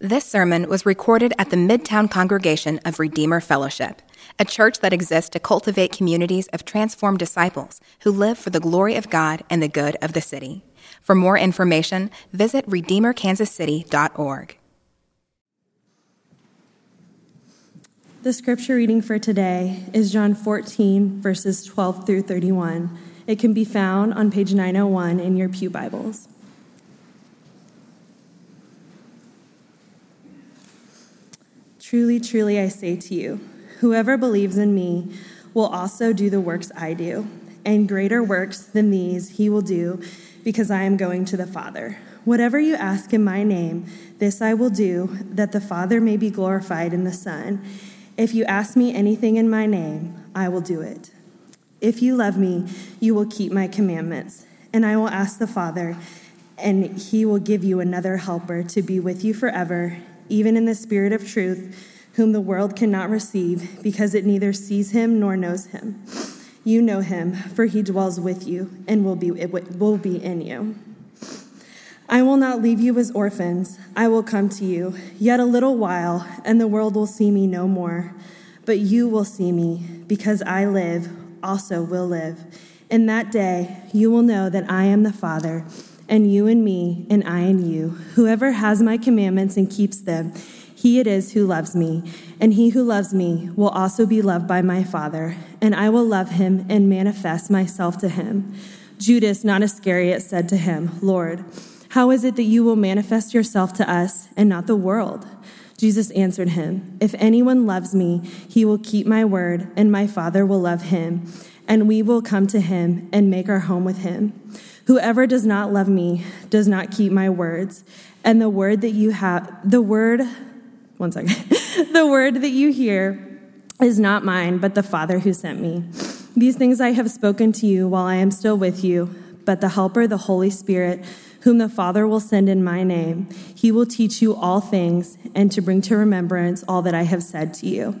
This sermon was recorded at the Midtown congregation of Redeemer Fellowship, a church that exists to cultivate communities of transformed disciples who live for the glory of God and the good of the city. For more information, visit redeemerkansascity.org. The scripture reading for today is John 14, verses 12 through 31. It can be found on page 901 in your Pew Bibles. Truly, truly, I say to you, whoever believes in me will also do the works I do, and greater works than these he will do, because I am going to the Father. Whatever you ask in my name, this I will do, that the Father may be glorified in the Son. If you ask me anything in my name, I will do it. If you love me, you will keep my commandments, and I will ask the Father, and he will give you another helper to be with you forever even in the Spirit of truth, whom the world cannot receive, because it neither sees him nor knows him. You know him, for he dwells with you and will be, will be in you. I will not leave you as orphans. I will come to you. Yet a little while, and the world will see me no more. But you will see me, because I live, also will live. In that day, you will know that I am the Father and you and me, and I and you. Whoever has my commandments and keeps them, he it is who loves me. And he who loves me will also be loved by my Father, and I will love him and manifest myself to him. Judas, not Iscariot, said to him, Lord, how is it that you will manifest yourself to us and not the world? Jesus answered him, If anyone loves me, he will keep my word, and my Father will love him, and we will come to him and make our home with him. Whoever does not love me does not keep my words. And the word that you have, the word, one second, the word that you hear is not mine, but the Father who sent me. These things I have spoken to you while I am still with you, but the Helper, the Holy Spirit, whom the Father will send in my name, he will teach you all things and to bring to remembrance all that I have said to you.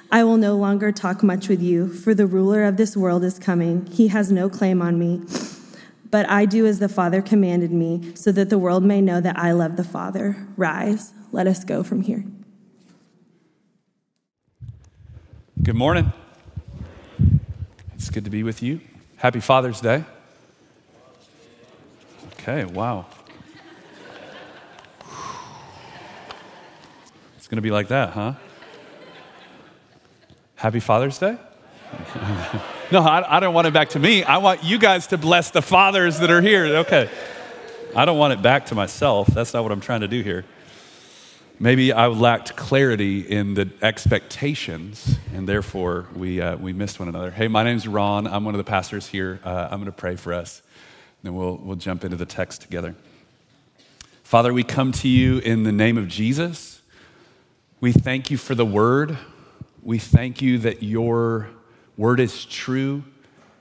I will no longer talk much with you, for the ruler of this world is coming. He has no claim on me. But I do as the Father commanded me, so that the world may know that I love the Father. Rise, let us go from here. Good morning. It's good to be with you. Happy Father's Day. Okay, wow. It's going to be like that, huh? Happy Father's Day? no, I, I, don't want it back to me. I want you guys to bless the fathers that are here. Okay. I don't want it back to myself. That's not what I'm trying to do here. Maybe I lacked clarity in the expectations, and therefore we, uh, we missed one another. Hey, my name's Ron. I'm one of the pastors here. Uh, I'm going to pray for us, and then we'll, we'll jump into the text together. Father, we come to you in the name of Jesus. We thank you for the word. We thank you that your word is true,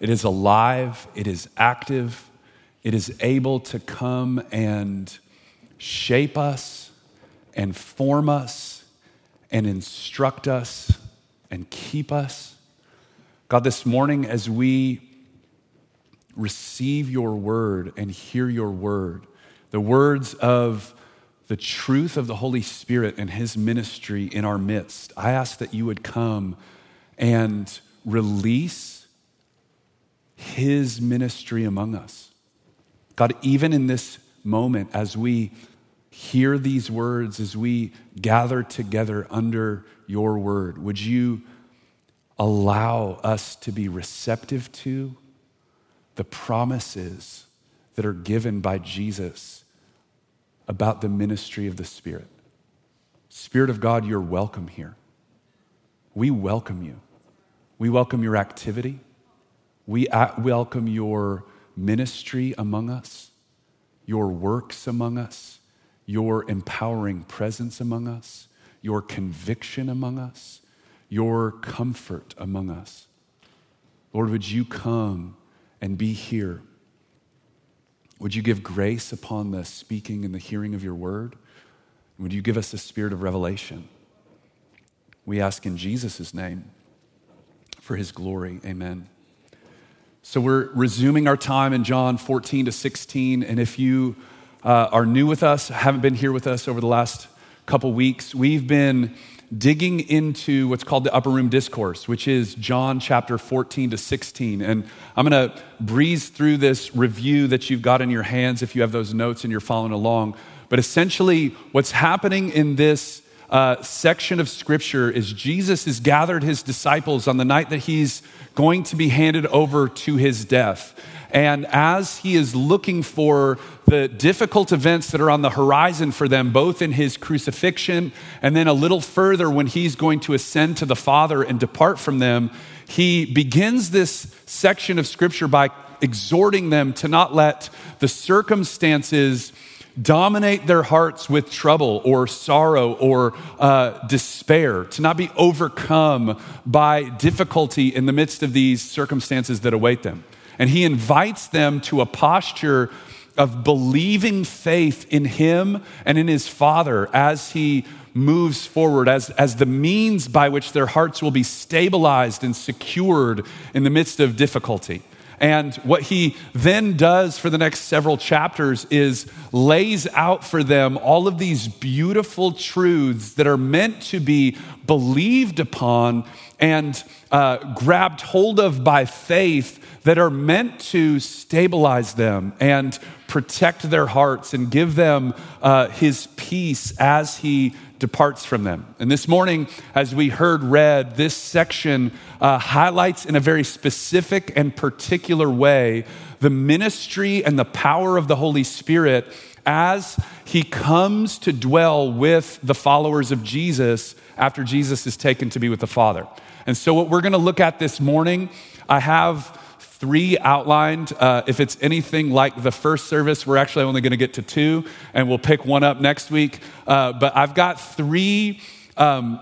it is alive, it is active, it is able to come and shape us and form us and instruct us and keep us. God, this morning, as we receive your word and hear your word, the words of the truth of the Holy Spirit and His ministry in our midst, I ask that you would come and release His ministry among us. God, even in this moment, as we hear these words, as we gather together under your word, would you allow us to be receptive to the promises that are given by Jesus? About the ministry of the Spirit. Spirit of God, you're welcome here. We welcome you. We welcome your activity. We welcome your ministry among us, your works among us, your empowering presence among us, your conviction among us, your comfort among us. Lord, would you come and be here? Would you give grace upon the speaking and the hearing of your word? Would you give us the spirit of revelation? We ask in Jesus' name for his glory. Amen. So we're resuming our time in John 14 to 16. And if you uh, are new with us, haven't been here with us over the last couple weeks, we've been digging into what's called the upper room discourse, which is John chapter 14 to 16. And I'm going to breeze through this review that you've got in your hands if you have those notes and you're following along. But essentially, what's happening in this uh, section of scripture is Jesus has gathered his disciples on the night that he's going to be handed over to his death. And as he is looking for the difficult events that are on the horizon for them, both in his crucifixion and then a little further when he's going to ascend to the Father and depart from them, he begins this section of scripture by exhorting them to not let the circumstances dominate their hearts with trouble or sorrow or uh, despair, to not be overcome by difficulty in the midst of these circumstances that await them. And he invites them to a posture of believing faith in him and in his Father as he moves forward, as, as the means by which their hearts will be stabilized and secured in the midst of difficulty. And what he then does for the next several chapters is lays out for them all of these beautiful truths that are meant to be believed upon and uh, grabbed hold of by faith that are meant to stabilize them and protect their hearts and give them uh, his peace as he departs from them. And this morning, as we heard read, this section uh, highlights in a very specific and particular way the ministry and the power of the Holy Spirit as he comes to dwell with the followers of Jesus after Jesus is taken to be with the Father. And so, what we're going to look at this morning, I have three outlined. Uh, if it's anything like the first service, we're actually only going to get to two, and we'll pick one up next week. Uh, but I've got three um,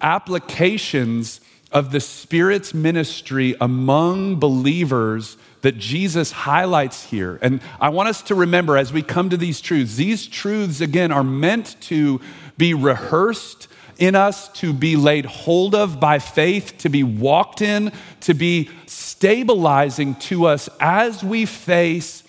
applications of the Spirit's ministry among believers that Jesus highlights here. And I want us to remember as we come to these truths, these truths, again, are meant to be rehearsed in us to be laid hold of by faith, to be walked in, to be stabilizing to us as we face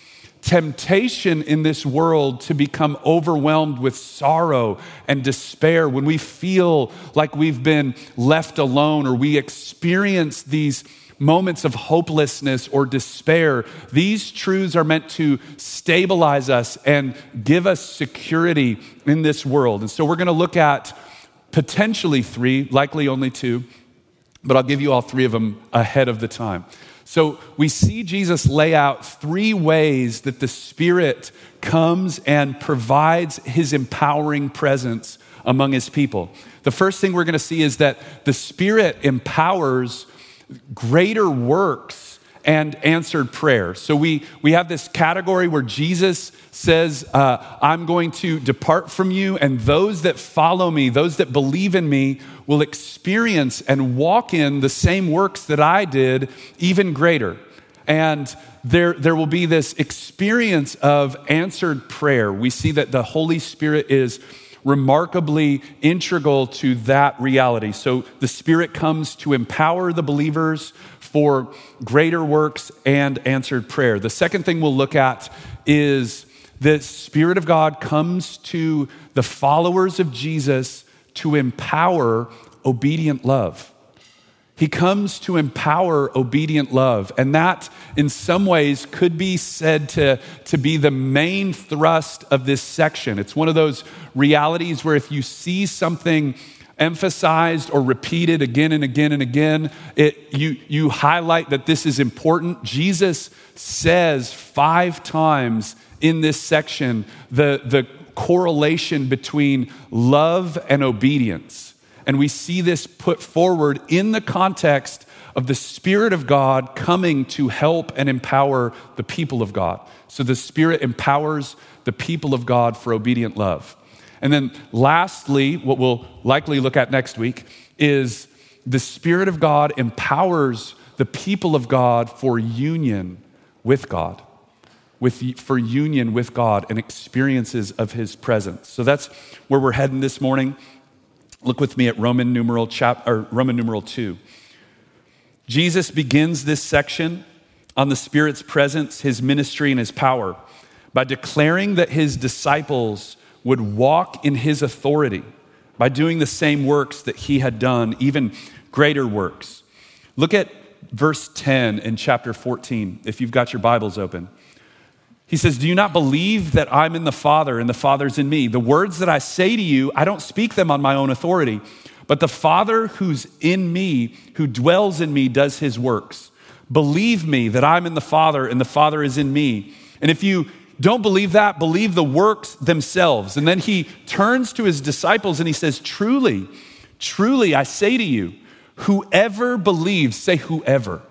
temptation in this world to become overwhelmed with sorrow and despair, when we feel like we've been left alone or we experience these moments of hopelessness or despair, these truths are meant to stabilize us and give us security in this world. And so we're going to look at potentially three, likely only two, but I'll give you all three of them ahead of the time. So we see Jesus lay out three ways that the Spirit comes and provides his empowering presence among his people. The first thing we're going to see is that the Spirit empowers greater works and answered prayer. So we, we have this category where Jesus says, uh, I'm going to depart from you, and those that follow me, those that believe in me, will experience and walk in the same works that I did, even greater. And there, there will be this experience of answered prayer. We see that the Holy Spirit is remarkably integral to that reality. So the Spirit comes to empower the believers for greater works and answered prayer. The second thing we'll look at is the Spirit of God comes to the followers of Jesus to empower obedient love. He comes to empower obedient love. And that, in some ways, could be said to, to be the main thrust of this section. It's one of those realities where if you see something emphasized or repeated again and again and again. It, you, you highlight that this is important. Jesus says five times in this section the, the correlation between love and obedience. And we see this put forward in the context of the Spirit of God coming to help and empower the people of God. So the Spirit empowers the people of God for obedient love. And then, lastly, what we'll likely look at next week is the Spirit of God empowers the people of God for union with God, with, for union with God and experiences of His presence. So that's where we're heading this morning. Look with me at Roman numeral, chap, or Roman numeral 2. Jesus begins this section on the Spirit's presence, His ministry, and His power by declaring that His disciples would walk in His authority by doing the same works that He had done, even greater works. Look at verse 10 in chapter 14, if you've got your Bibles open. He says, Do you not believe that I'm in the Father and the Father's in me? The words that I say to you, I don't speak them on my own authority, but the Father who's in me, who dwells in me, does his works. Believe me that I'm in the Father and the Father is in me. And if you don't believe that, believe the works themselves. And then he turns to his disciples and he says, Truly, truly, I say to you, Whoever believes, say whoever.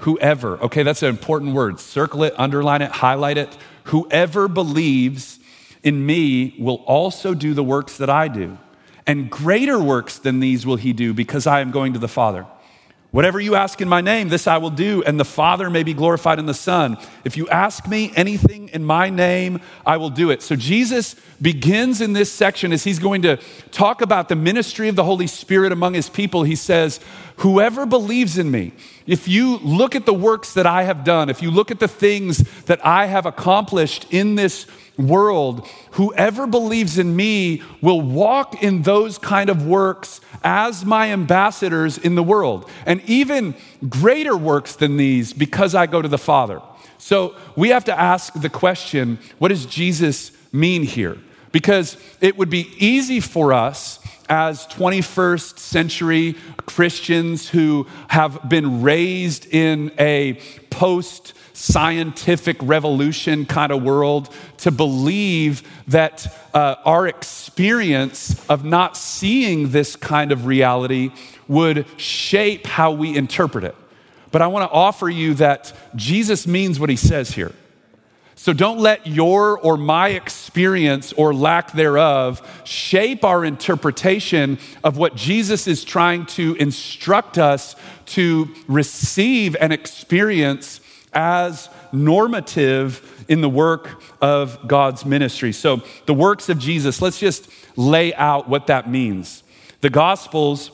Whoever. Okay, that's an important word. Circle it, underline it, highlight it. Whoever believes in me will also do the works that I do. And greater works than these will he do because I am going to the Father. Whatever you ask in my name, this I will do, and the Father may be glorified in the Son. If you ask me anything in my name, I will do it. So Jesus begins in this section as he's going to talk about the ministry of the Holy Spirit among his people. He says, Whoever believes in me, if you look at the works that I have done, if you look at the things that I have accomplished in this world, whoever believes in me will walk in those kind of works as my ambassadors in the world, and even greater works than these because I go to the Father. So we have to ask the question what does Jesus mean here? Because it would be easy for us as 21st century Christians who have been raised in a post scientific revolution kind of world to believe that uh, our experience of not seeing this kind of reality would shape how we interpret it. But I want to offer you that Jesus means what he says here. So don't let your or my experience or lack thereof shape our interpretation of what Jesus is trying to instruct us to receive and experience as normative in the work of God's ministry. So, the works of Jesus, let's just lay out what that means. The Gospels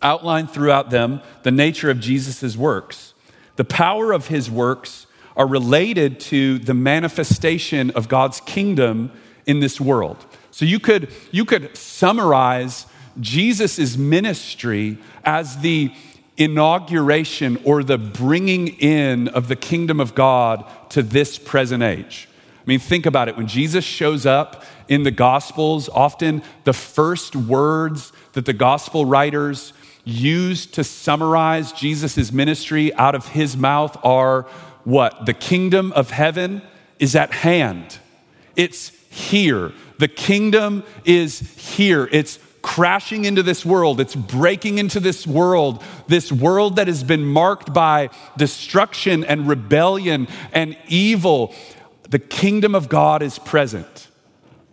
outline throughout them the nature of Jesus' works. The power of his works are related to the manifestation of God's kingdom in this world. So you could, you could summarize Jesus' ministry as the inauguration or the bringing in of the kingdom of God to this present age. I mean, think about it. When Jesus shows up in the Gospels, often the first words that the Gospel writers use to summarize Jesus' ministry out of his mouth are what? The kingdom of heaven is at hand. It's here. The kingdom is here. It's crashing into this world. It's breaking into this world, this world that has been marked by destruction and rebellion and evil. The kingdom of God is present.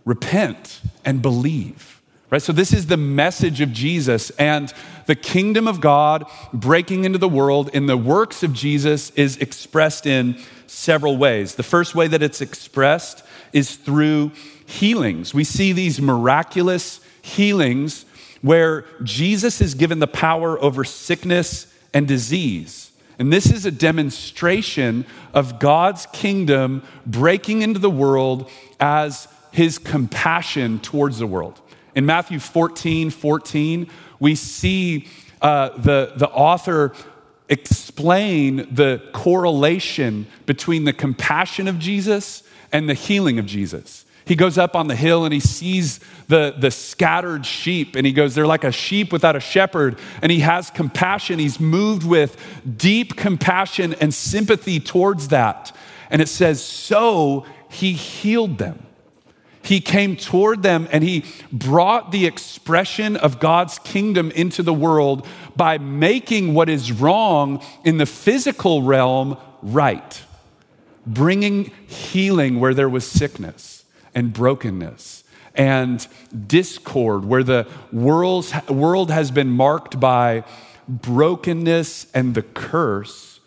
Repent and believe. Right? So, this is the message of Jesus, and the kingdom of God breaking into the world in the works of Jesus is expressed in several ways. The first way that it's expressed is through healings. We see these miraculous healings where Jesus is given the power over sickness and disease. And this is a demonstration of God's kingdom breaking into the world as his compassion towards the world. In Matthew 14 14, we see uh, the, the author explain the correlation between the compassion of Jesus and the healing of Jesus. He goes up on the hill and he sees the, the scattered sheep, and he goes, They're like a sheep without a shepherd. And he has compassion. He's moved with deep compassion and sympathy towards that. And it says, So he healed them. He came toward them and he brought the expression of God's kingdom into the world by making what is wrong in the physical realm right, bringing healing where there was sickness and brokenness and discord, where the world's, world has been marked by brokenness and the curse,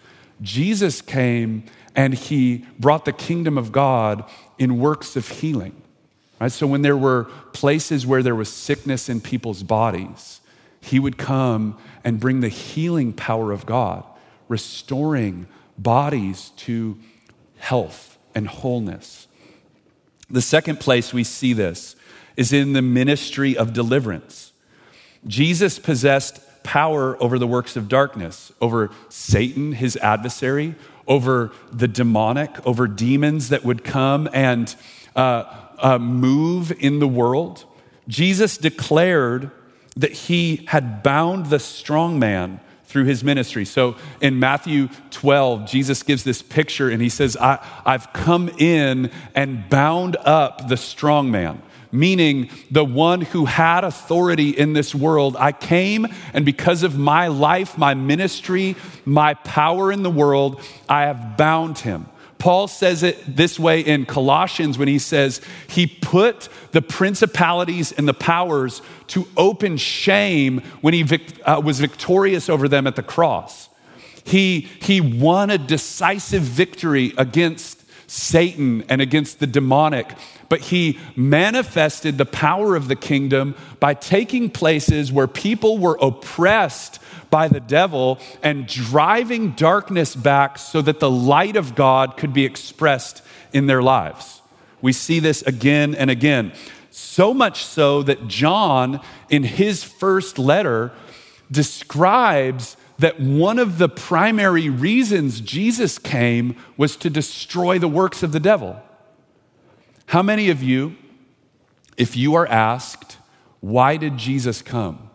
Jesus came and he brought the kingdom of God in works of healing. Right? So when there were places where there was sickness in people's bodies, he would come and bring the healing power of God, restoring bodies to health and wholeness. The second place we see this is in the ministry of deliverance. Jesus possessed power over the works of darkness, over Satan, his adversary, over the demonic, over demons that would come and uh, uh, move in the world. Jesus declared that he had bound the strong man through his ministry. So in Matthew 12, Jesus gives this picture and he says, I, have come in and bound up the strong man meaning the one who had authority in this world. I came, and because of my life, my ministry, my power in the world, I have bound him. Paul says it this way in Colossians when he says, He put the principalities and the powers to open shame when he vic- uh, was victorious over them at the cross. He, he won a decisive victory against Satan and against the demonic but he manifested the power of the kingdom by taking places where people were oppressed by the devil and driving darkness back so that the light of God could be expressed in their lives. We see this again and again. So much so that John, in his first letter, describes that one of the primary reasons Jesus came was to destroy the works of the devil. How many of you, if you are asked, why did Jesus come?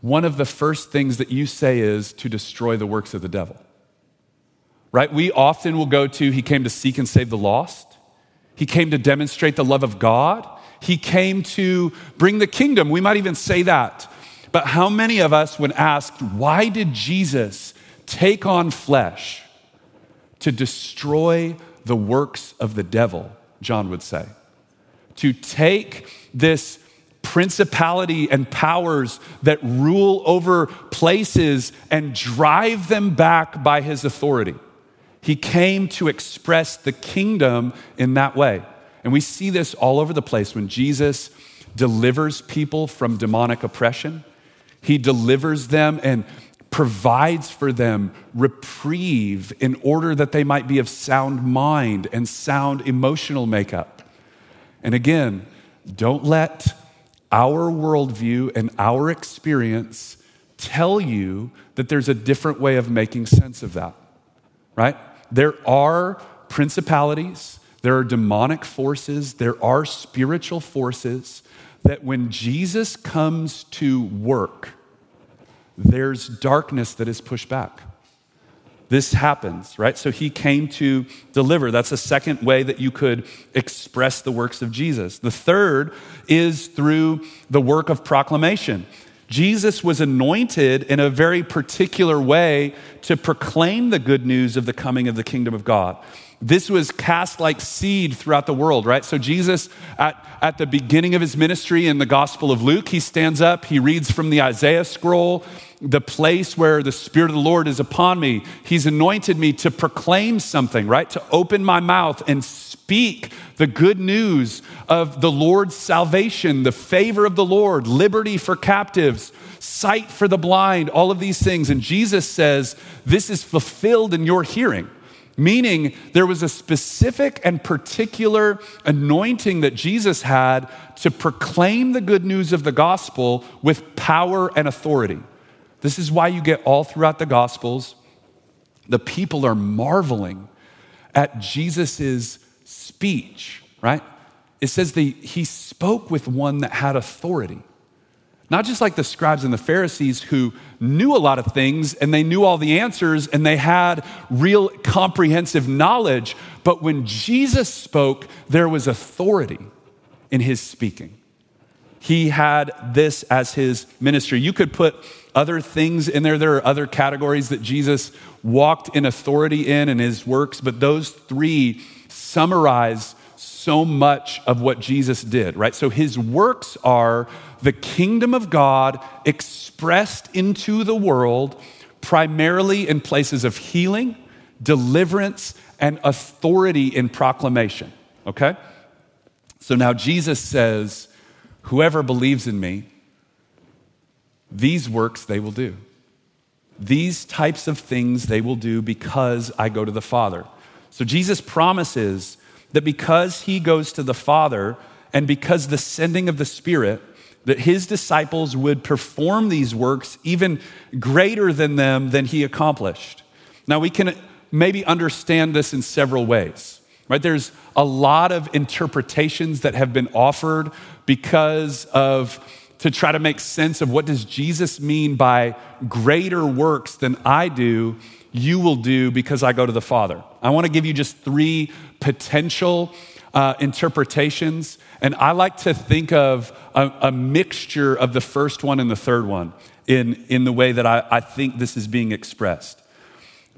One of the first things that you say is to destroy the works of the devil. Right? We often will go to, he came to seek and save the lost. He came to demonstrate the love of God. He came to bring the kingdom. We might even say that. But how many of us, when asked, why did Jesus take on flesh to destroy the works of the devil? John would say. To take this principality and powers that rule over places and drive them back by his authority. He came to express the kingdom in that way. And we see this all over the place when Jesus delivers people from demonic oppression. He delivers them and provides for them reprieve in order that they might be of sound mind and sound emotional makeup. And again, don't let our worldview and our experience tell you that there's a different way of making sense of that, right? There are principalities, there are demonic forces, there are spiritual forces that when Jesus comes to work, there's darkness that is pushed back. This happens, right? So he came to deliver. That's a second way that you could express the works of Jesus. The third is through the work of proclamation. Jesus was anointed in a very particular way to proclaim the good news of the coming of the kingdom of God. This was cast like seed throughout the world, right? So, Jesus, at, at the beginning of his ministry in the Gospel of Luke, he stands up, he reads from the Isaiah scroll, the place where the Spirit of the Lord is upon me. He's anointed me to proclaim something, right? To open my mouth and speak the good news of the Lord's salvation, the favor of the Lord, liberty for captives, sight for the blind, all of these things. And Jesus says, This is fulfilled in your hearing. Meaning, there was a specific and particular anointing that Jesus had to proclaim the good news of the gospel with power and authority. This is why you get all throughout the Gospels, the people are marveling at Jesus' speech, right? It says that he spoke with one that had authority. Not just like the scribes and the Pharisees who knew a lot of things and they knew all the answers and they had real comprehensive knowledge, but when Jesus spoke, there was authority in his speaking. He had this as his ministry. You could put other things in there. There are other categories that Jesus walked in authority in in his works, but those three summarize so much of what Jesus did, right? So his works are the kingdom of God expressed into the world, primarily in places of healing, deliverance, and authority in proclamation, okay? So now Jesus says, Whoever believes in me, these works they will do. These types of things they will do because I go to the Father. So Jesus promises that because he goes to the Father and because the sending of the Spirit, that his disciples would perform these works even greater than them than he accomplished. Now we can maybe understand this in several ways. Right? There's a lot of interpretations that have been offered because of to try to make sense of what does Jesus mean by greater works than I do you will do because I go to the Father. I want to give you just three potential uh, interpretations, and I like to think of a, a, mixture of the first one and the third one in, in the way that I, I think this is being expressed.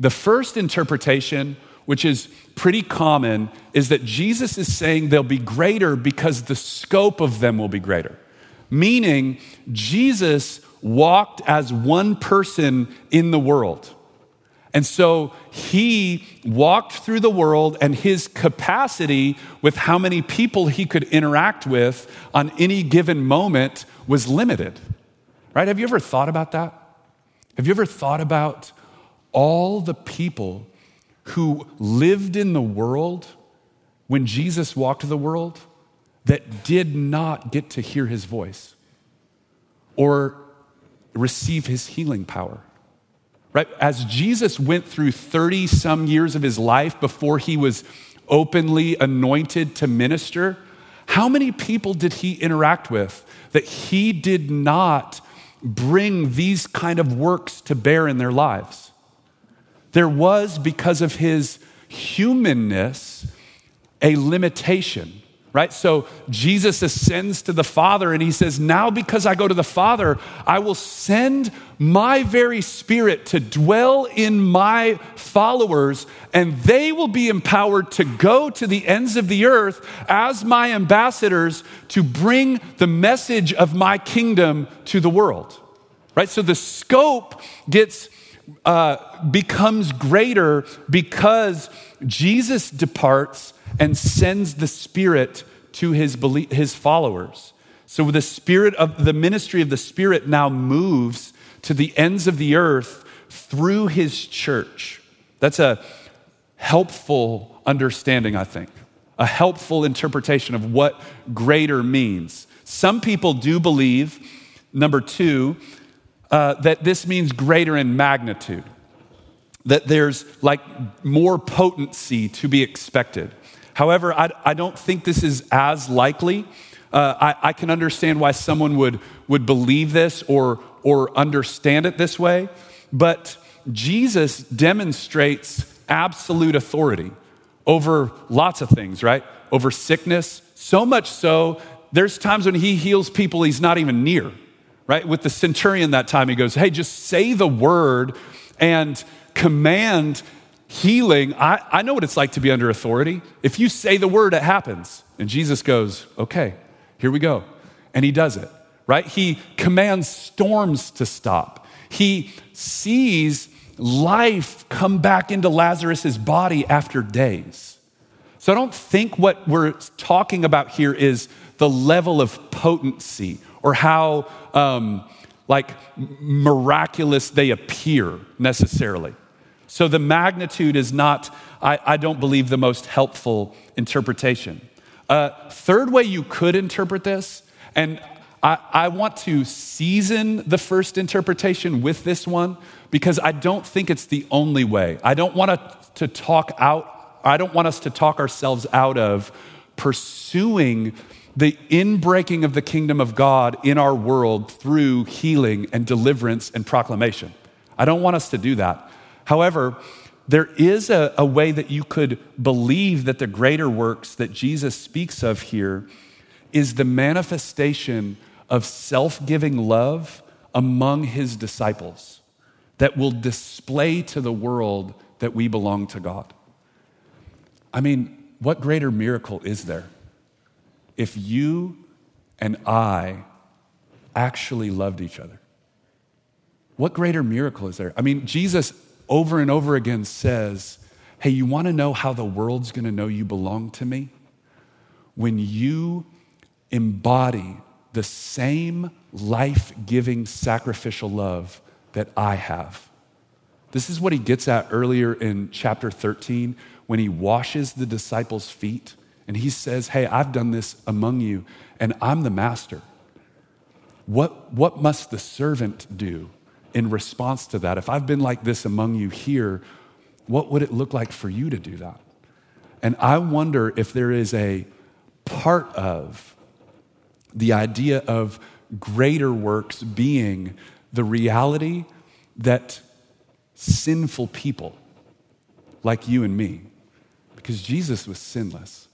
The first interpretation, which is pretty common, is that Jesus is saying they'll be greater because the scope of them will be greater. Meaning, Jesus walked as one person in the world. And so he walked through the world, and his capacity with how many people he could interact with on any given moment was limited. Right? Have you ever thought about that? Have you ever thought about all the people who lived in the world when Jesus walked the world that did not get to hear his voice or receive his healing power? Right? As Jesus went through 30 some years of his life before he was openly anointed to minister, how many people did he interact with that he did not bring these kind of works to bear in their lives? There was, because of his humanness, a limitation right? So Jesus ascends to the Father and he says, Now because I go to the Father, I will send my very spirit to dwell in my followers, and they will be empowered to go to the ends of the earth as my ambassadors to bring the message of my kingdom to the world, right? So the scope gets. Uh, becomes greater because Jesus departs and sends the Spirit to his, his followers. So the Spirit of the ministry of the Spirit now moves to the ends of the earth through his church. That's a helpful understanding, I think, a helpful interpretation of what greater means. Some people do believe, number two, uh, that this means greater in magnitude, that there's like more potency to be expected. However, I, I don't think this is as likely. Uh, I, I, can understand why someone would, would believe this or, or understand it this way, but Jesus demonstrates absolute authority over lots of things, right? Over sickness, so much so, there's times when he heals people he's not even near, right? With the centurion that time, he goes, Hey, just say the word and command healing, I, I know what it's like to be under authority. If you say the word, it happens. And Jesus goes, okay, here we go. And he does it, right? He commands storms to stop. He sees life come back into Lazarus's body after days. So I don't think what we're talking about here is the level of potency or how um, like miraculous they appear necessarily. So the magnitude is not, I, I don't believe, the most helpful interpretation. Uh, third way you could interpret this, and I, I want to season the first interpretation with this one because I don't think it's the only way. I don't want to, to talk out, I don't want us to talk ourselves out of pursuing the inbreaking of the kingdom of God in our world through healing and deliverance and proclamation. I don't want us to do that. However, there is a, a, way that you could believe that the greater works that Jesus speaks of here is the manifestation of self giving love among his disciples that will display to the world that we belong to God. I mean, what greater miracle is there if you and I actually loved each other? What greater miracle is there? I mean, Jesus over and over again says, Hey, you want to know how the world's going to know you belong to me? When you embody the same life giving sacrificial love that I have. This is what he gets at earlier in chapter 13 when he washes the disciples' feet and he says, Hey, I've done this among you, and I'm the master. What, what must the servant do in response to that? If I've been like this among you here, what would it look like for you to do that? And I wonder if there is a part of the idea of greater works being the reality that sinful people like you and me, because Jesus was sinless,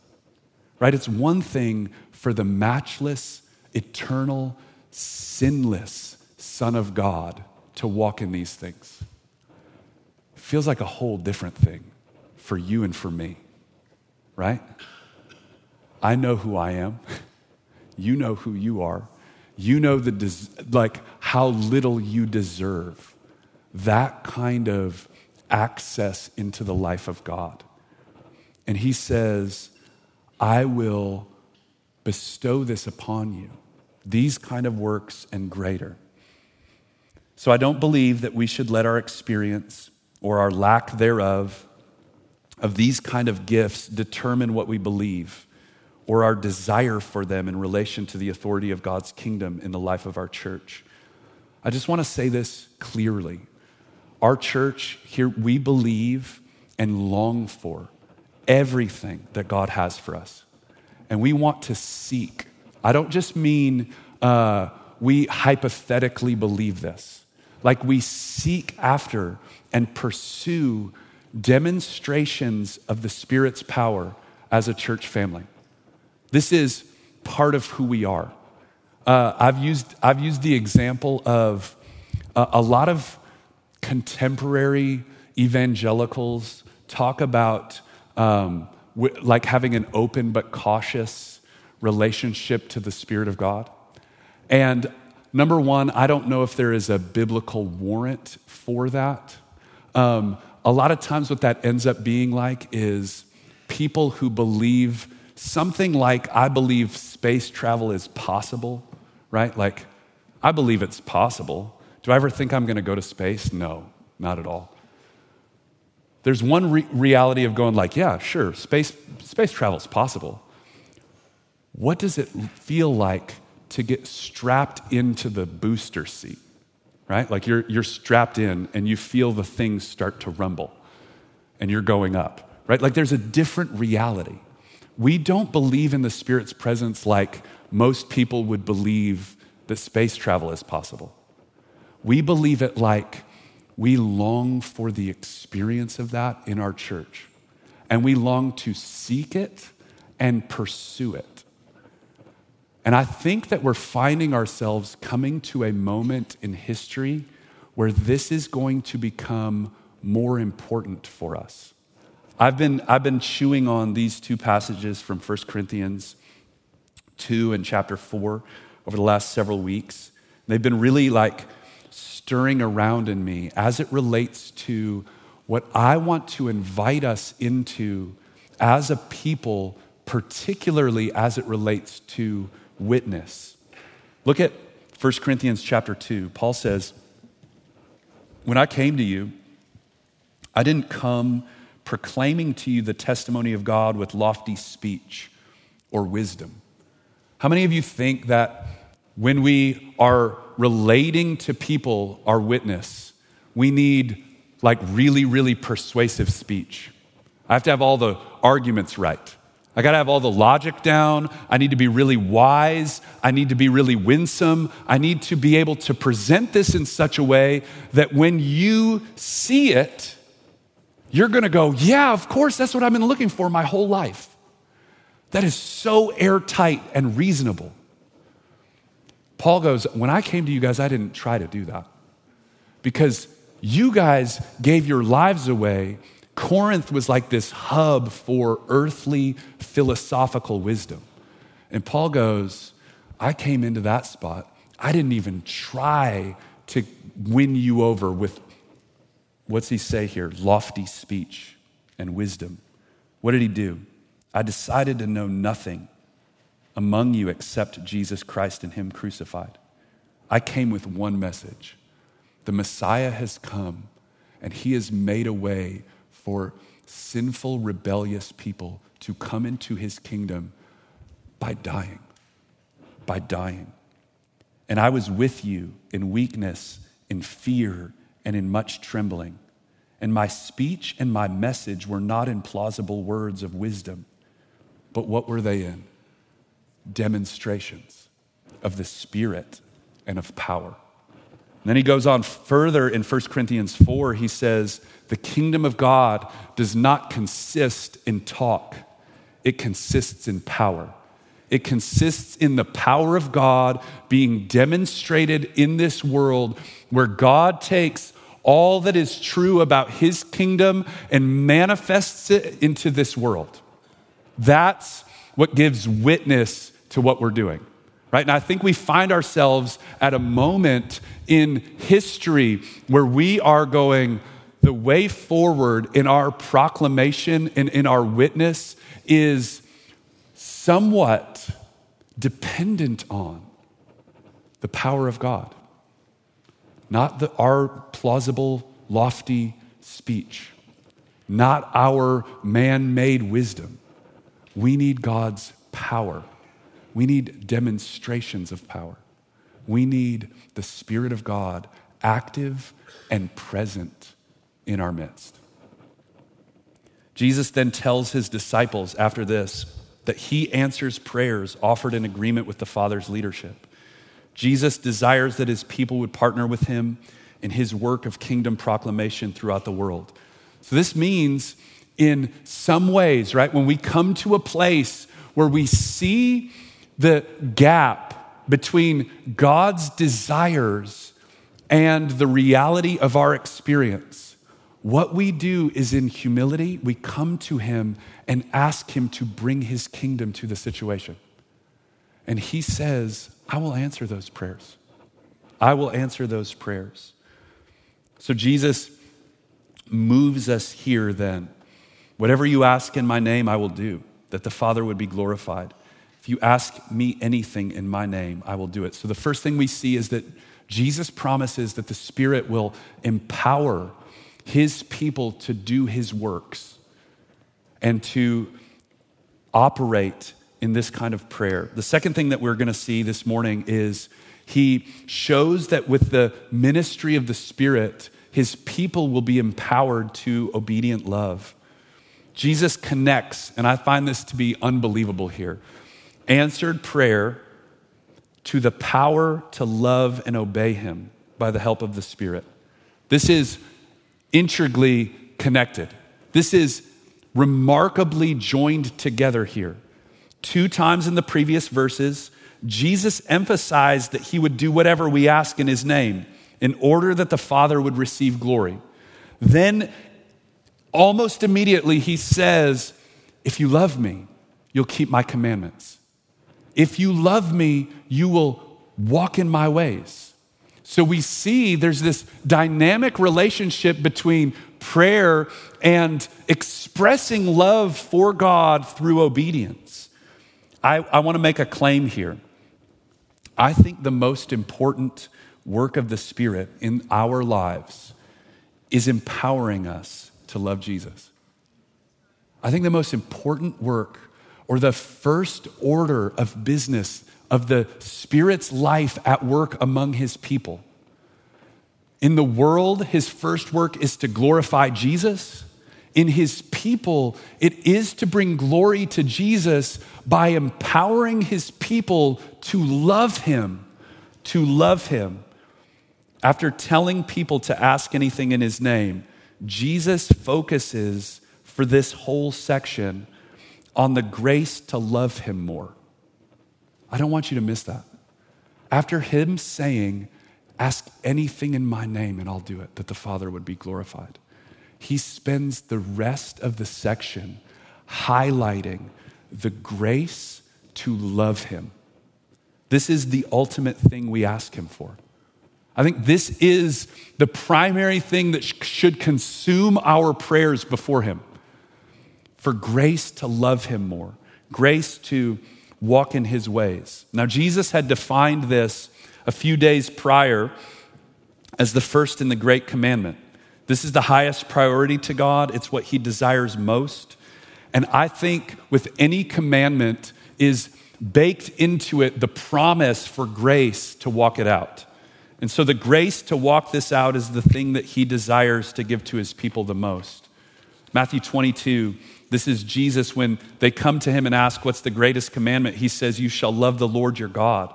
right? It's one thing for the matchless, eternal, sinless Son of God to walk in these things. Feels like a whole different thing for you and for me, right? I know who I am. You know who you are. You know the des- like how little you deserve that kind of access into the life of God. And he says, I will bestow this upon you, these kind of works and greater. So I don't believe that we should let our experience or our lack thereof of these kind of gifts determine what we believe or our desire for them in relation to the authority of God's kingdom in the life of our church. I just want to say this clearly. Our church here, we believe and long for everything that God has for us. And we want to seek. I don't just mean uh, we hypothetically believe this, like we seek after and pursue demonstrations of the Spirit's power as a church family. This is part of who we are. Uh, I've, used, I've used the example of uh, a lot of contemporary evangelicals talk about um, w- like having an open but cautious relationship to the Spirit of God. And number one, I don't know if there is a biblical warrant for that. Um, a lot of times, what that ends up being like is people who believe something like, I believe space travel is possible, right? Like, I believe it's possible. Do I ever think I'm going to go to space? No, not at all. There's one re- reality of going like, yeah, sure, space, space travel is possible. What does it feel like to get strapped into the booster seat? Right? Like you're, you're strapped in and you feel the things start to rumble and you're going up, right? Like there's a different reality. We don't believe in the Spirit's presence like most people would believe that space travel is possible. We believe it like we long for the experience of that in our church, and we long to seek it and pursue it. And I think that we're finding ourselves coming to a moment in history where this is going to become more important for us. I've been, I've been chewing on these two passages from 1 Corinthians 2 and chapter 4 over the last several weeks. They've been really like stirring around in me as it relates to what I want to invite us into as a people, particularly as it relates to witness. Look at 1 Corinthians chapter 2. Paul says, When I came to you, I didn't come proclaiming to you the testimony of God with lofty speech or wisdom. How many of you think that when we are relating to people, our witness, we need like really, really persuasive speech? I have to have all the arguments right. I got to have all the logic down. I need to be really wise. I need to be really winsome. I need to be able to present this in such a way that when you see it, you're to go, Yeah, of course, that's what I've been looking for my whole life. That is so airtight and reasonable. Paul goes, When I came to you guys, I didn't try to do that because you guys gave your lives away. Corinth was like this hub for earthly philosophical wisdom. And Paul goes, I came into that spot. I didn't even try to win you over with, what's he say here? Lofty speech and wisdom. What did he do? I decided to know nothing among you except Jesus Christ and Him crucified. I came with one message the Messiah has come, and He has made a way for sinful, rebellious people to come into His kingdom by dying. By dying. And I was with you in weakness, in fear, and in much trembling. And my speech and my message were not in plausible words of wisdom, but what were they in? Demonstrations of the Spirit and of power. And then he goes on further in 1 Corinthians 4, he says, The kingdom of God does not consist in talk, it consists in power. It consists in the power of God being demonstrated in this world where God takes all that is true about his kingdom and manifests it into this world. That's what gives witness to what we're doing. Right? And I think we find ourselves at a moment in history where we are going, the way forward in our proclamation and in our witness is somewhat dependent on the power of God, not the, our plausible, lofty speech, not our man made wisdom. We need God's power. We need demonstrations of power. We need the Spirit of God active and present in our midst. Jesus then tells his disciples after this that he answers prayers offered in agreement with the Father's leadership. Jesus desires that his people would partner with him in his work of kingdom proclamation throughout the world. So, this means in some ways, right, when we come to a place where we see the gap between God's desires and the reality of our experience, what we do is in humility, we come to Him and ask Him to bring His kingdom to the situation. And He says, I will answer those prayers. I will answer those prayers. So Jesus moves us here then. Whatever you ask in my name, I will do, that the Father would be glorified. If you ask me anything in my name, I will do it. So the first thing we see is that Jesus promises that the Spirit will empower his people to do his works and to operate in this kind of prayer. The second thing that we're going to see this morning is he shows that with the ministry of the Spirit, his people will be empowered to obedient love. Jesus connects, and I find this to be unbelievable here answered prayer to the power to love and obey him by the help of the Spirit. This is integrally connected. This is remarkably joined together here. Two times in the previous verses, Jesus emphasized that he would do whatever we ask in his name in order that the Father would receive glory. Then, almost immediately, he says, If you love me, you'll keep my commandments. If you love me, you will walk in my ways. So we see there's this dynamic relationship between prayer and expressing love for God through obedience. I, I want to make a claim here. I think the most important work of the Spirit in our lives is empowering us to love Jesus. I think the most important work or the first order of business of the Spirit's life at work among his people. In the world, his first work is to glorify Jesus. In his people, it is to bring glory to Jesus by empowering his people to love him, to love him. After telling people to ask anything in his name, Jesus focuses for this whole section on the grace to love him more. I don't want you to miss that. After him saying, Ask anything in my name and I'll do it, that the Father would be glorified. He spends the rest of the section highlighting the grace to love him. This is the ultimate thing we ask him for. I think this is the primary thing that should consume our prayers before him for grace to love him more, grace to walk in his ways. Now, Jesus had defined this a few days prior as the first in the great commandment. This is the highest priority to God, it's what he desires most. And I think with any commandment is baked into it the promise for grace to walk it out. And so the grace to walk this out is the thing that he desires to give to his people the most. Matthew 22, this is Jesus when they come to him and ask, What's the greatest commandment? He says, You shall love the Lord your God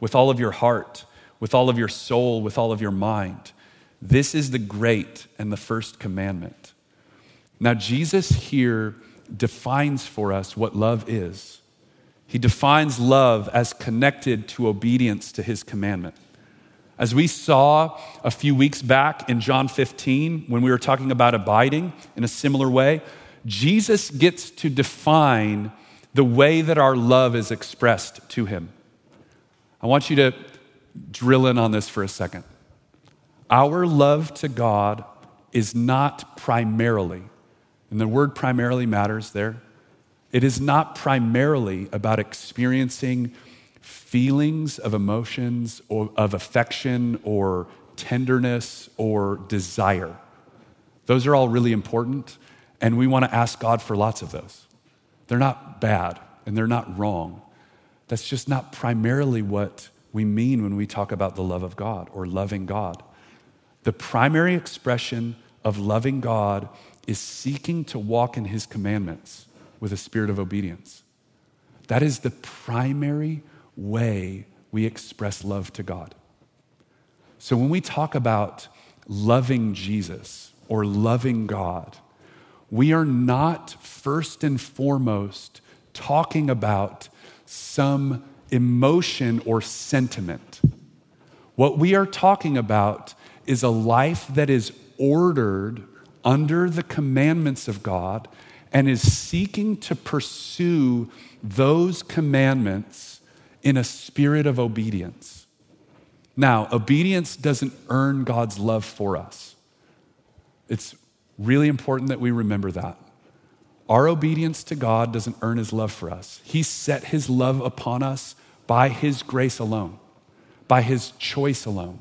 with all of your heart, with all of your soul, with all of your mind. This is the great and the first commandment. Now, Jesus here defines for us what love is. He defines love as connected to obedience to his commandment. As we saw a few weeks back in John 15, when we were talking about abiding in a similar way, Jesus gets to define the way that our love is expressed to him. I want you to drill in on this for a second. Our love to God is not primarily, and the word primarily matters there, it is not primarily about experiencing feelings of emotions or of affection or tenderness or desire. Those are all really important, and we want to ask God for lots of those. They're not bad and they're not wrong. That's just not primarily what we mean when we talk about the love of God or loving God. The primary expression of loving God is seeking to walk in his commandments with a spirit of obedience. That is the primary way we express love to God. So when we talk about loving Jesus or loving God, we are not first and foremost talking about some emotion or sentiment. What we are talking about is a life that is ordered under the commandments of God and is seeking to pursue those commandments in a spirit of obedience. Now, obedience doesn't earn God's love for us. It's really important that we remember that. Our obedience to God doesn't earn his love for us. He set his love upon us by his grace alone, by his choice alone,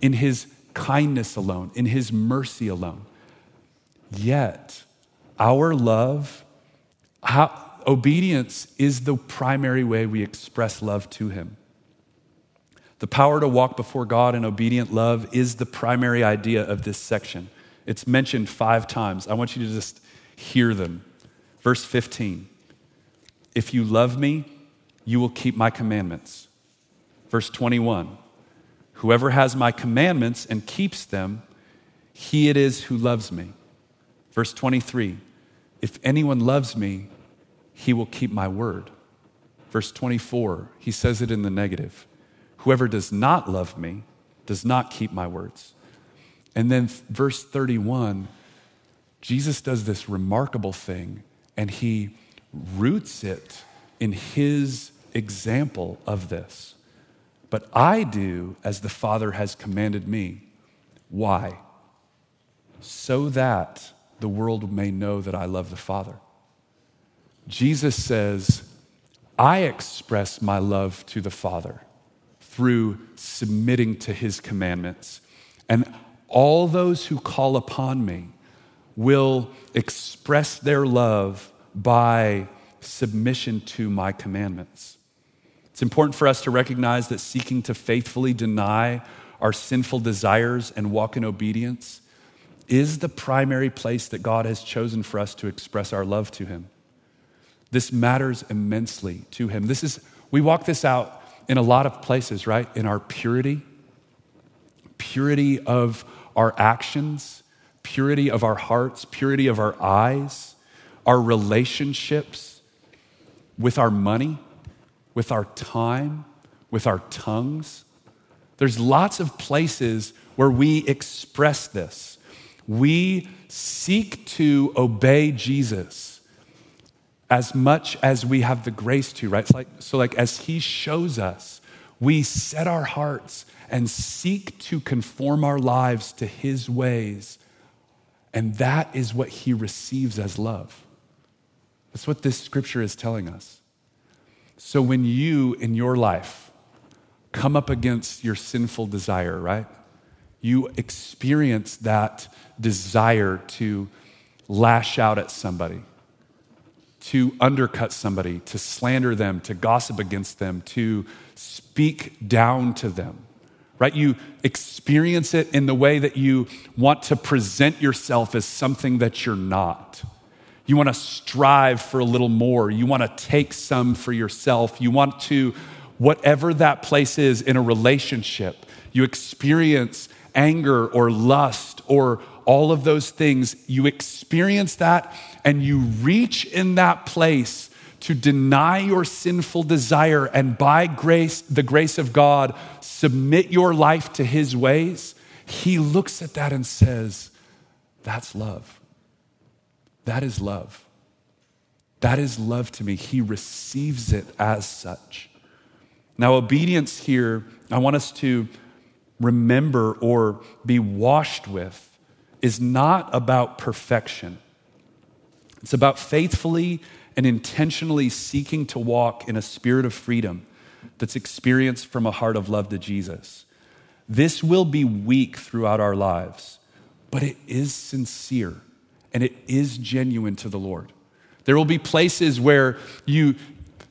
in his kindness alone, in his mercy alone. Yet, our love, how, obedience is the primary way we express love to Him. The power to walk before God in obedient love is the primary idea of this section. It's mentioned five times. I want you to just hear them. Verse 15 If you love me, you will keep my commandments. Verse 21 Whoever has my commandments and keeps them, he it is who loves me. Verse 23 If anyone loves me, he will keep my word. Verse 24, he says it in the negative. Whoever does not love me does not keep my words. And then verse 31, Jesus does this remarkable thing and he roots it in his example of this. But I do as the Father has commanded me. Why? So that the world may know that I love the Father. Jesus says, I express my love to the Father through submitting to his commandments. And all those who call upon me will express their love by submission to my commandments. It's important for us to recognize that seeking to faithfully deny our sinful desires and walk in obedience is the primary place that God has chosen for us to express our love to Him. This matters immensely to him. This is, we walk this out in a lot of places, right? In our purity, purity of our actions, purity of our hearts, purity of our eyes, our relationships with our money, with our time, with our tongues. There's lots of places where we express this. We seek to obey Jesus as much as we have the grace to, right? Like, so, like, as He shows us, we set our hearts and seek to conform our lives to His ways. And that is what He receives as love. That's what this scripture is telling us. So, when you in your life come up against your sinful desire, right? You experience that desire to lash out at somebody to undercut somebody, to slander them, to gossip against them, to speak down to them, right? You experience it in the way that you want to present yourself as something that you're not. You want to strive for a little more. You want to take some for yourself. You want to, whatever that place is in a relationship, you experience anger or lust or all of those things, you experience that and you reach in that place to deny your sinful desire and by grace, the grace of God, submit your life to His ways, He looks at that and says, That's love. That is love. That is love to me. He receives it as such. Now, obedience here, I want us to remember or be washed with is not about perfection. It's about faithfully and intentionally seeking to walk in a spirit of freedom that's experienced from a heart of love to Jesus. This will be weak throughout our lives, but it is sincere and it is genuine to the Lord. There will be places where you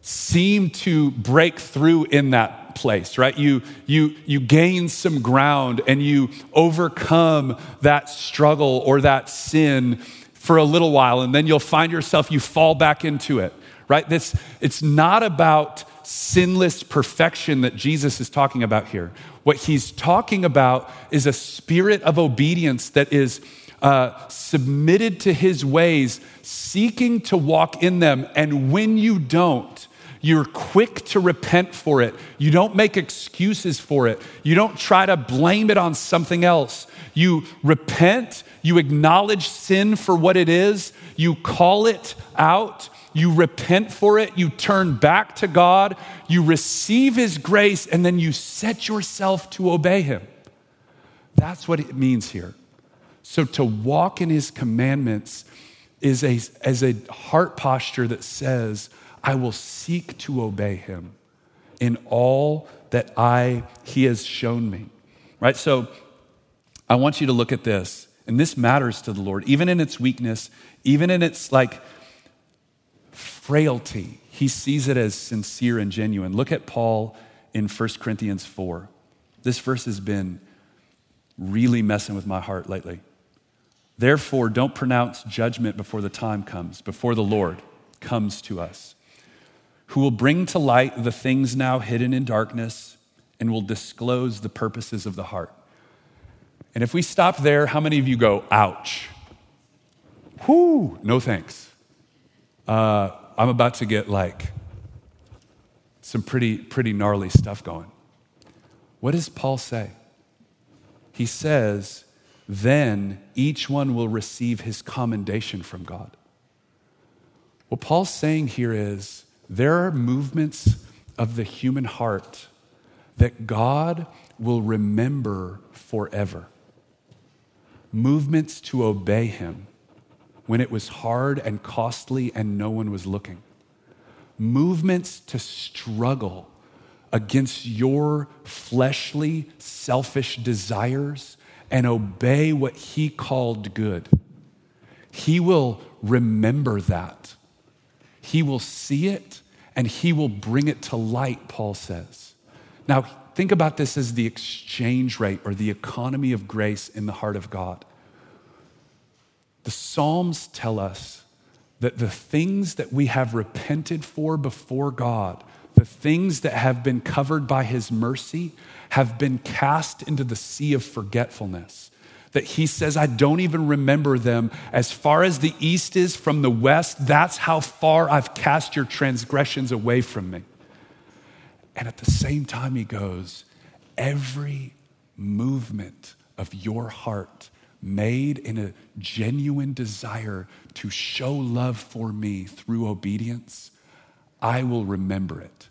seem to break through in that place, right? You, you, you gain some ground and you overcome that struggle or that sin for a little while, and then you'll find yourself, you fall back into it, right? This, it's not about sinless perfection that Jesus is talking about here. What he's talking about is a spirit of obedience that is uh, submitted to his ways, seeking to walk in them. And when you don't, you're quick to repent for it. You don't make excuses for it. You don't try to blame it on something else. You repent, you acknowledge sin for what it is, you call it out, you repent for it, you turn back to God, you receive His grace, and then you set yourself to obey Him. That's what it means here. So to walk in His commandments is a, as a heart posture that says, I will seek to obey him in all that I he has shown me. Right? So I want you to look at this. And this matters to the Lord, even in its weakness, even in its like frailty. He sees it as sincere and genuine. Look at Paul in 1 Corinthians 4. This verse has been really messing with my heart lately. Therefore, don't pronounce judgment before the time comes, before the Lord comes to us who will bring to light the things now hidden in darkness and will disclose the purposes of the heart. And if we stop there, how many of you go, ouch? Whoo, no thanks. Uh, I'm about to get like some pretty, pretty gnarly stuff going. What does Paul say? He says, then each one will receive his commendation from God. What Paul's saying here is, there are movements of the human heart that God will remember forever. Movements to obey Him when it was hard and costly and no one was looking. Movements to struggle against your fleshly, selfish desires and obey what He called good. He will remember that he will see it and he will bring it to light, Paul says. Now, think about this as the exchange rate or the economy of grace in the heart of God. The Psalms tell us that the things that we have repented for before God, the things that have been covered by his mercy, have been cast into the sea of forgetfulness that he says, I don't even remember them. As far as the east is from the west, that's how far I've cast your transgressions away from me. And at the same time, he goes, Every movement of your heart made in a genuine desire to show love for me through obedience, I will remember it.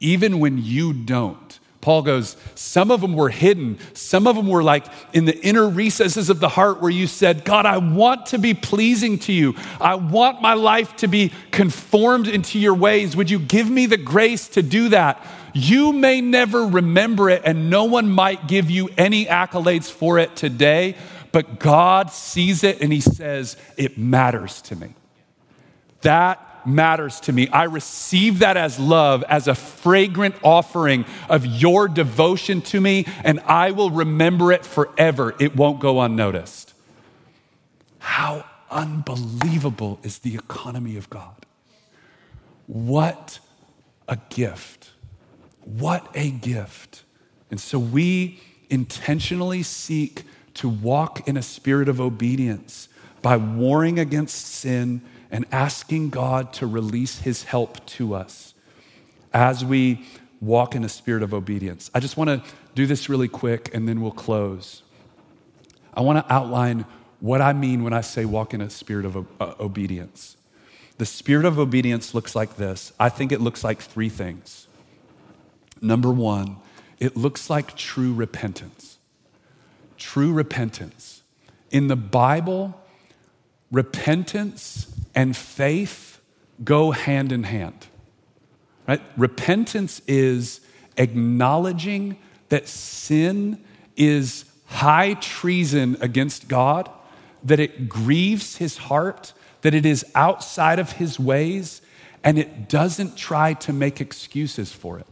Even when you don't. Paul goes, some of them were hidden. Some of them were like in the inner recesses of the heart where you said, God, I want to be pleasing to you. I want my life to be conformed into your ways. Would you give me the grace to do that? You may never remember it, and no one might give you any accolades for it today, but God sees it and He says, It matters to me. That matters to me. I receive that as love, as a fragrant offering of your devotion to me, and I will remember it forever. It won't go unnoticed. How unbelievable is the economy of God? What a gift. What a gift. And so we intentionally seek to walk in a spirit of obedience by warring against sin and asking God to release his help to us as we walk in a spirit of obedience. I just want to do this really quick and then we'll close. I want to outline what I mean when I say walk in a spirit of uh, obedience. The spirit of obedience looks like this. I think it looks like three things. Number one, it looks like true repentance. True repentance. In the Bible, repentance and faith go hand in hand. Right? Repentance is acknowledging that sin is high treason against God, that it grieves his heart, that it is outside of his ways, and it doesn't try to make excuses for it.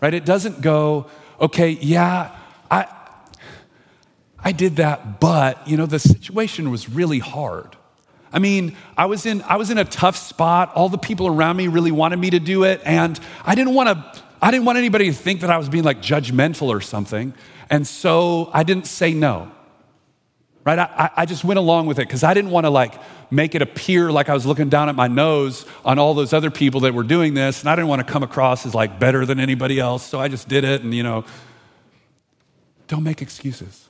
Right? It doesn't go, okay, yeah, I did that, but you know, the situation was really hard. I mean, I was in I was in a tough spot. All the people around me really wanted me to do it, and I didn't want to I didn't want anybody to think that I was being like judgmental or something. And so I didn't say no. Right? I, I just went along with it because I didn't want to like make it appear like I was looking down at my nose on all those other people that were doing this, and I didn't want to come across as like better than anybody else. So I just did it, and you know, don't make excuses.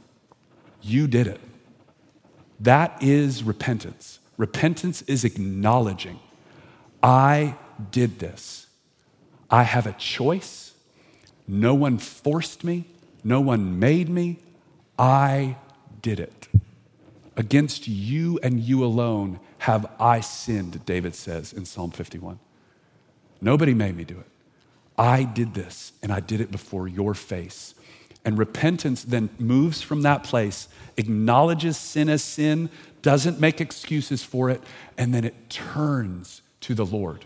You did it. That is repentance. Repentance is acknowledging, I did this. I have a choice. No one forced me, no one made me. I did it. Against you and you alone have I sinned, David says in Psalm 51. Nobody made me do it. I did this, and I did it before your face. And repentance then moves from that place, acknowledges sin as sin, doesn't make excuses for it, and then it turns to the Lord,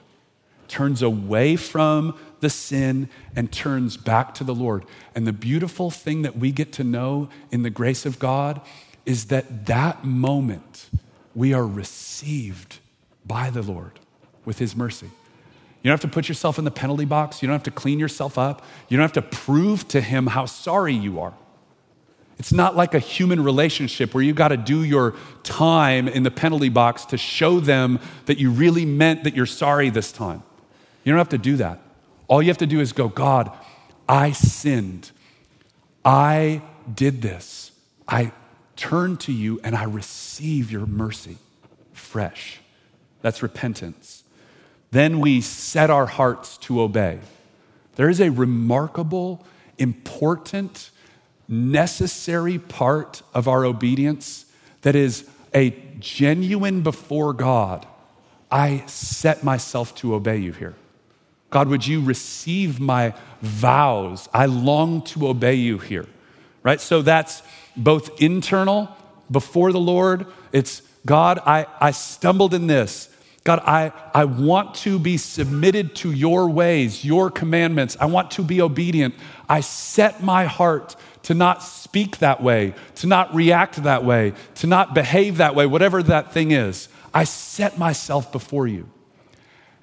turns away from the sin and turns back to the Lord. And the beautiful thing that we get to know in the grace of God is that that moment we are received by the Lord with His mercy. You don't have to put yourself in the penalty box. You don't have to clean yourself up. You don't have to prove to Him how sorry you are. It's not like a human relationship where you got to do your time in the penalty box to show them that you really meant that you're sorry this time. You don't have to do that. All you have to do is go, God, I sinned. I did this. I turn to you and I receive your mercy fresh. That's repentance. Then we set our hearts to obey. There is a remarkable, important, necessary part of our obedience that is a genuine before God. I set myself to obey you here. God, would you receive my vows? I long to obey you here. Right? So that's both internal before the Lord. It's God, I, I stumbled in this. God, I, I want to be submitted to your ways, your commandments. I want to be obedient. I set my heart to not speak that way, to not react that way, to not behave that way, whatever that thing is. I set myself before you.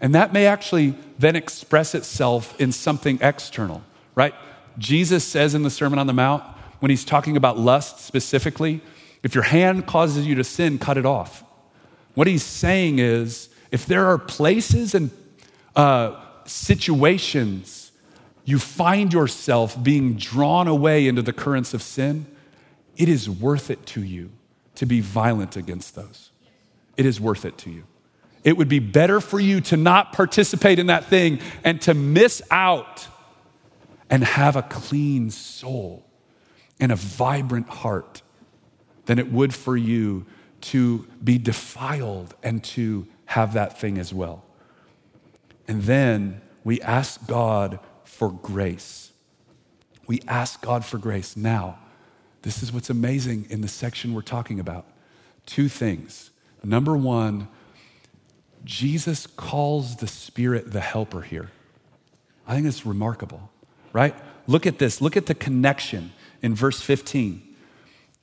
And that may actually then express itself in something external, right? Jesus says in the Sermon on the Mount, when he's talking about lust specifically, if your hand causes you to sin, cut it off. What he's saying is, if there are places and uh, situations you find yourself being drawn away into the currents of sin, it is worth it to you to be violent against those. It is worth it to you. It would be better for you to not participate in that thing and to miss out and have a clean soul and a vibrant heart than it would for you to be defiled and to have that thing as well. And then we ask God for grace. We ask God for grace. Now, this is what's amazing in the section we're talking about. Two things. Number one, Jesus calls the Spirit the helper here. I think it's remarkable, right? Look at this. Look at the connection in verse 15.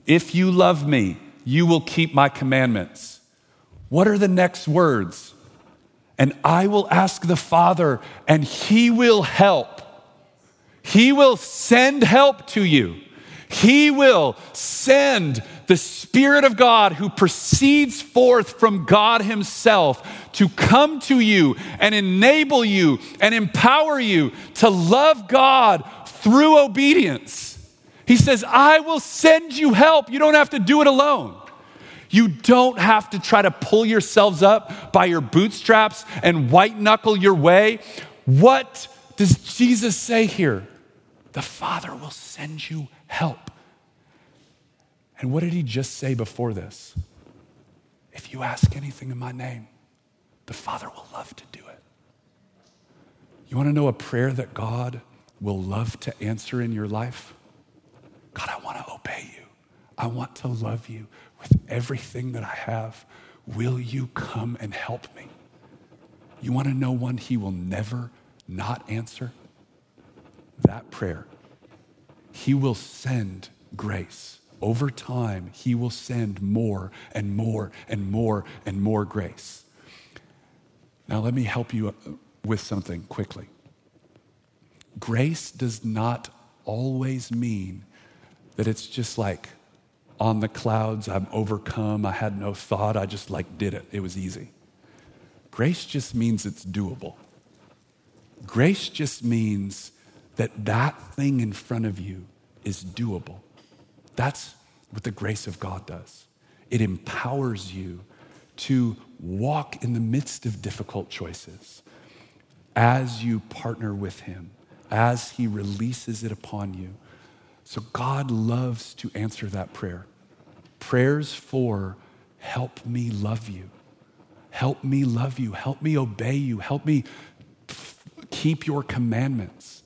If you love me, you will keep my commandments. What are the next words? And I will ask the Father, and he will help. He will send help to you. He will send the Spirit of God who proceeds forth from God Himself to come to you and enable you and empower you to love God through obedience. He says, I will send you help. You don't have to do it alone. You don't have to try to pull yourselves up by your bootstraps and white knuckle your way. What does Jesus say here? The Father will send you help. And what did he just say before this? If you ask anything in my name, the Father will love to do it. You want to know a prayer that God will love to answer in your life? God, I want to obey you. I want to love you with everything that I have. Will you come and help me? You want to know one he will never not answer? That prayer. He will send grace. Over time, he will send more and more and more and more grace. Now, let me help you uh, with something quickly. Grace does not always mean that it's just like on the clouds, I'm overcome, I had no thought, I just like did it. It was easy. Grace just means it's doable. Grace just means that that thing in front of you is doable. That's what the grace of God does. It empowers you to walk in the midst of difficult choices as you partner with Him, as He releases it upon you so God loves to answer that prayer. Prayers for help me love you. Help me love you. Help me obey you. Help me keep your commandments.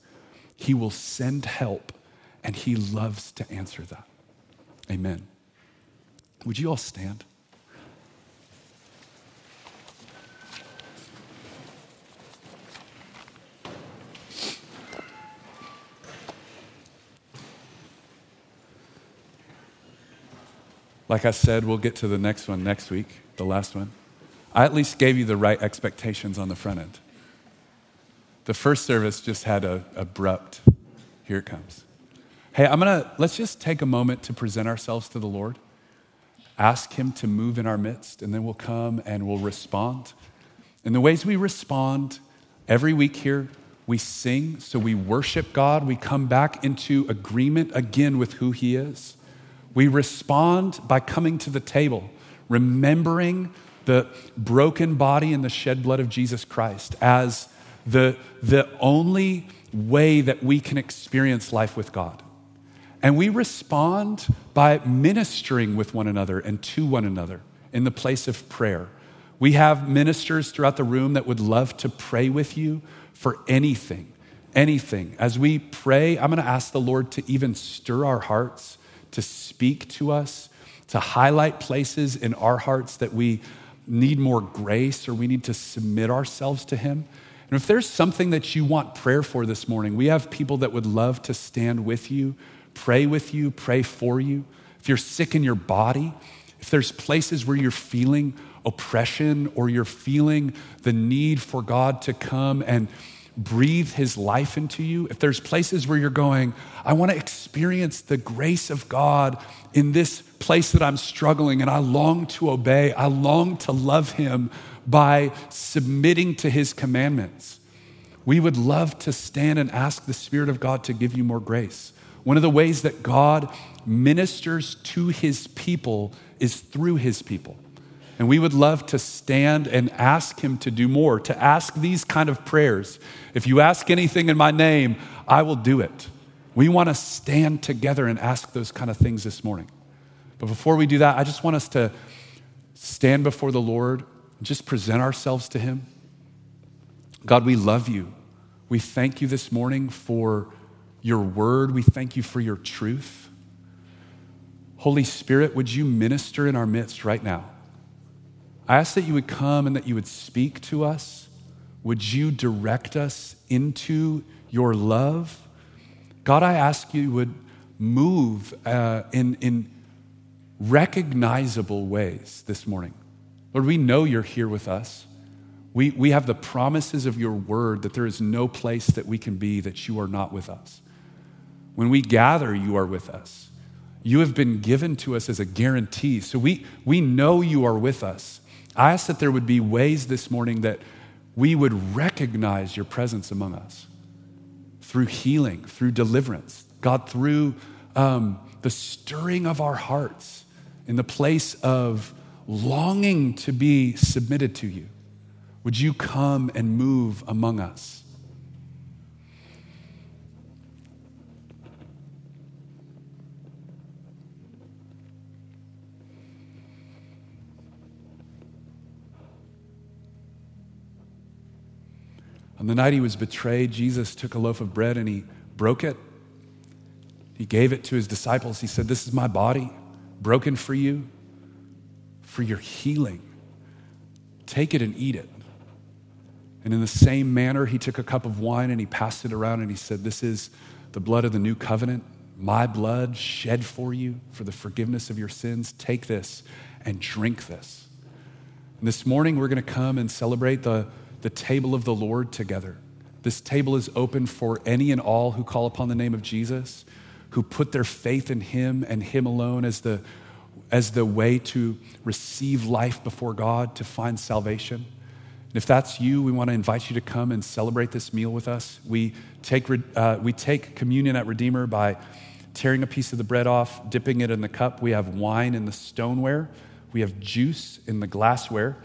He will send help and he loves to answer that. Amen. Would you all stand? Like I said, we'll get to the next one next week, the last one. I at least gave you the right expectations on the front end. The first service just had a abrupt, here it comes. Hey, I'm gonna, let's just take a moment to present ourselves to the Lord, ask Him to move in our midst, and then we'll come and we'll respond. And the ways we respond every week here, we sing, so we worship God, we come back into agreement again with who He is. We respond by coming to the table, remembering the broken body and the shed blood of Jesus Christ as the, the only way that we can experience life with God. And we respond by ministering with one another and to one another in the place of prayer. We have ministers throughout the room that would love to pray with you for anything, anything. As we pray, I'm going to ask the Lord to even stir our hearts to speak to us, to highlight places in our hearts that we need more grace or we need to submit ourselves to Him. And if there's something that you want prayer for this morning, we have people that would love to stand with you, pray with you, pray for you. If you're sick in your body, if there's places where you're feeling oppression or you're feeling the need for God to come and breathe his life into you, if there's places where you're going, I want to experience the grace of God in this place that I'm struggling and I long to obey, I long to love him by submitting to his commandments. We would love to stand and ask the Spirit of God to give you more grace. One of the ways that God ministers to his people is through his people. And we would love to stand and ask him to do more, to ask these kind of prayers. If you ask anything in my name, I will do it. We want to stand together and ask those kind of things this morning. But before we do that, I just want us to stand before the Lord just present ourselves to him. God, we love you. We thank you this morning for your word. We thank you for your truth. Holy Spirit, would you minister in our midst right now? I ask that you would come and that you would speak to us. Would you direct us into your love? God, I ask you would move uh, in, in recognizable ways this morning. Lord, we know you're here with us. We, we have the promises of your word that there is no place that we can be that you are not with us. When we gather, you are with us. You have been given to us as a guarantee. So we, we know you are with us. I ask that there would be ways this morning that we would recognize your presence among us through healing, through deliverance, God, through um, the stirring of our hearts in the place of longing to be submitted to you. Would you come and move among us? On the night he was betrayed, Jesus took a loaf of bread and he broke it. He gave it to his disciples. He said, This is my body, broken for you, for your healing. Take it and eat it. And in the same manner, he took a cup of wine and he passed it around and he said, This is the blood of the new covenant, my blood shed for you for the forgiveness of your sins. Take this and drink this. And this morning, we're going to come and celebrate the the table of the Lord together. This table is open for any and all who call upon the name of Jesus, who put their faith in Him and Him alone as the, as the way to receive life before God, to find salvation. And if that's you, we want to invite you to come and celebrate this meal with us. We take, uh, we take communion at Redeemer by tearing a piece of the bread off, dipping it in the cup. We have wine in the stoneware, we have juice in the glassware.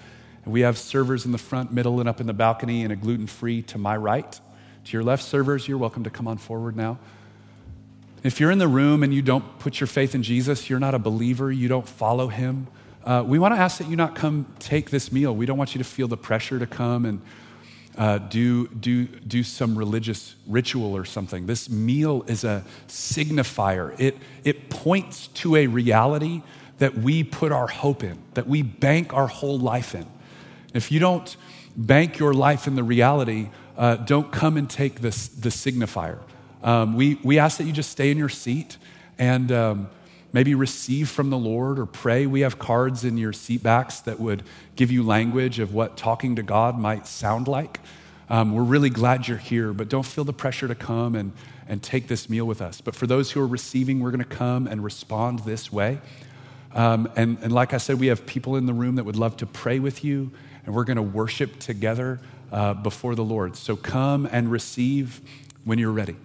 And we have servers in the front, middle, and up in the balcony, and a gluten free to my right. To your left, servers, you're welcome to come on forward now. If you're in the room and you don't put your faith in Jesus, you're not a believer, you don't follow him, uh, we want to ask that you not come take this meal. We don't want you to feel the pressure to come and uh, do, do, do some religious ritual or something. This meal is a signifier, it, it points to a reality that we put our hope in, that we bank our whole life in. If you don't bank your life in the reality, uh, don't come and take this, the signifier. Um, we, we ask that you just stay in your seat and um, maybe receive from the Lord or pray. We have cards in your seat backs that would give you language of what talking to God might sound like. Um, we're really glad you're here, but don't feel the pressure to come and, and take this meal with us. But for those who are receiving, we're going to come and respond this way. Um, and, and like I said, we have people in the room that would love to pray with you and we're going to worship together uh, before the Lord. So come and receive when you're ready.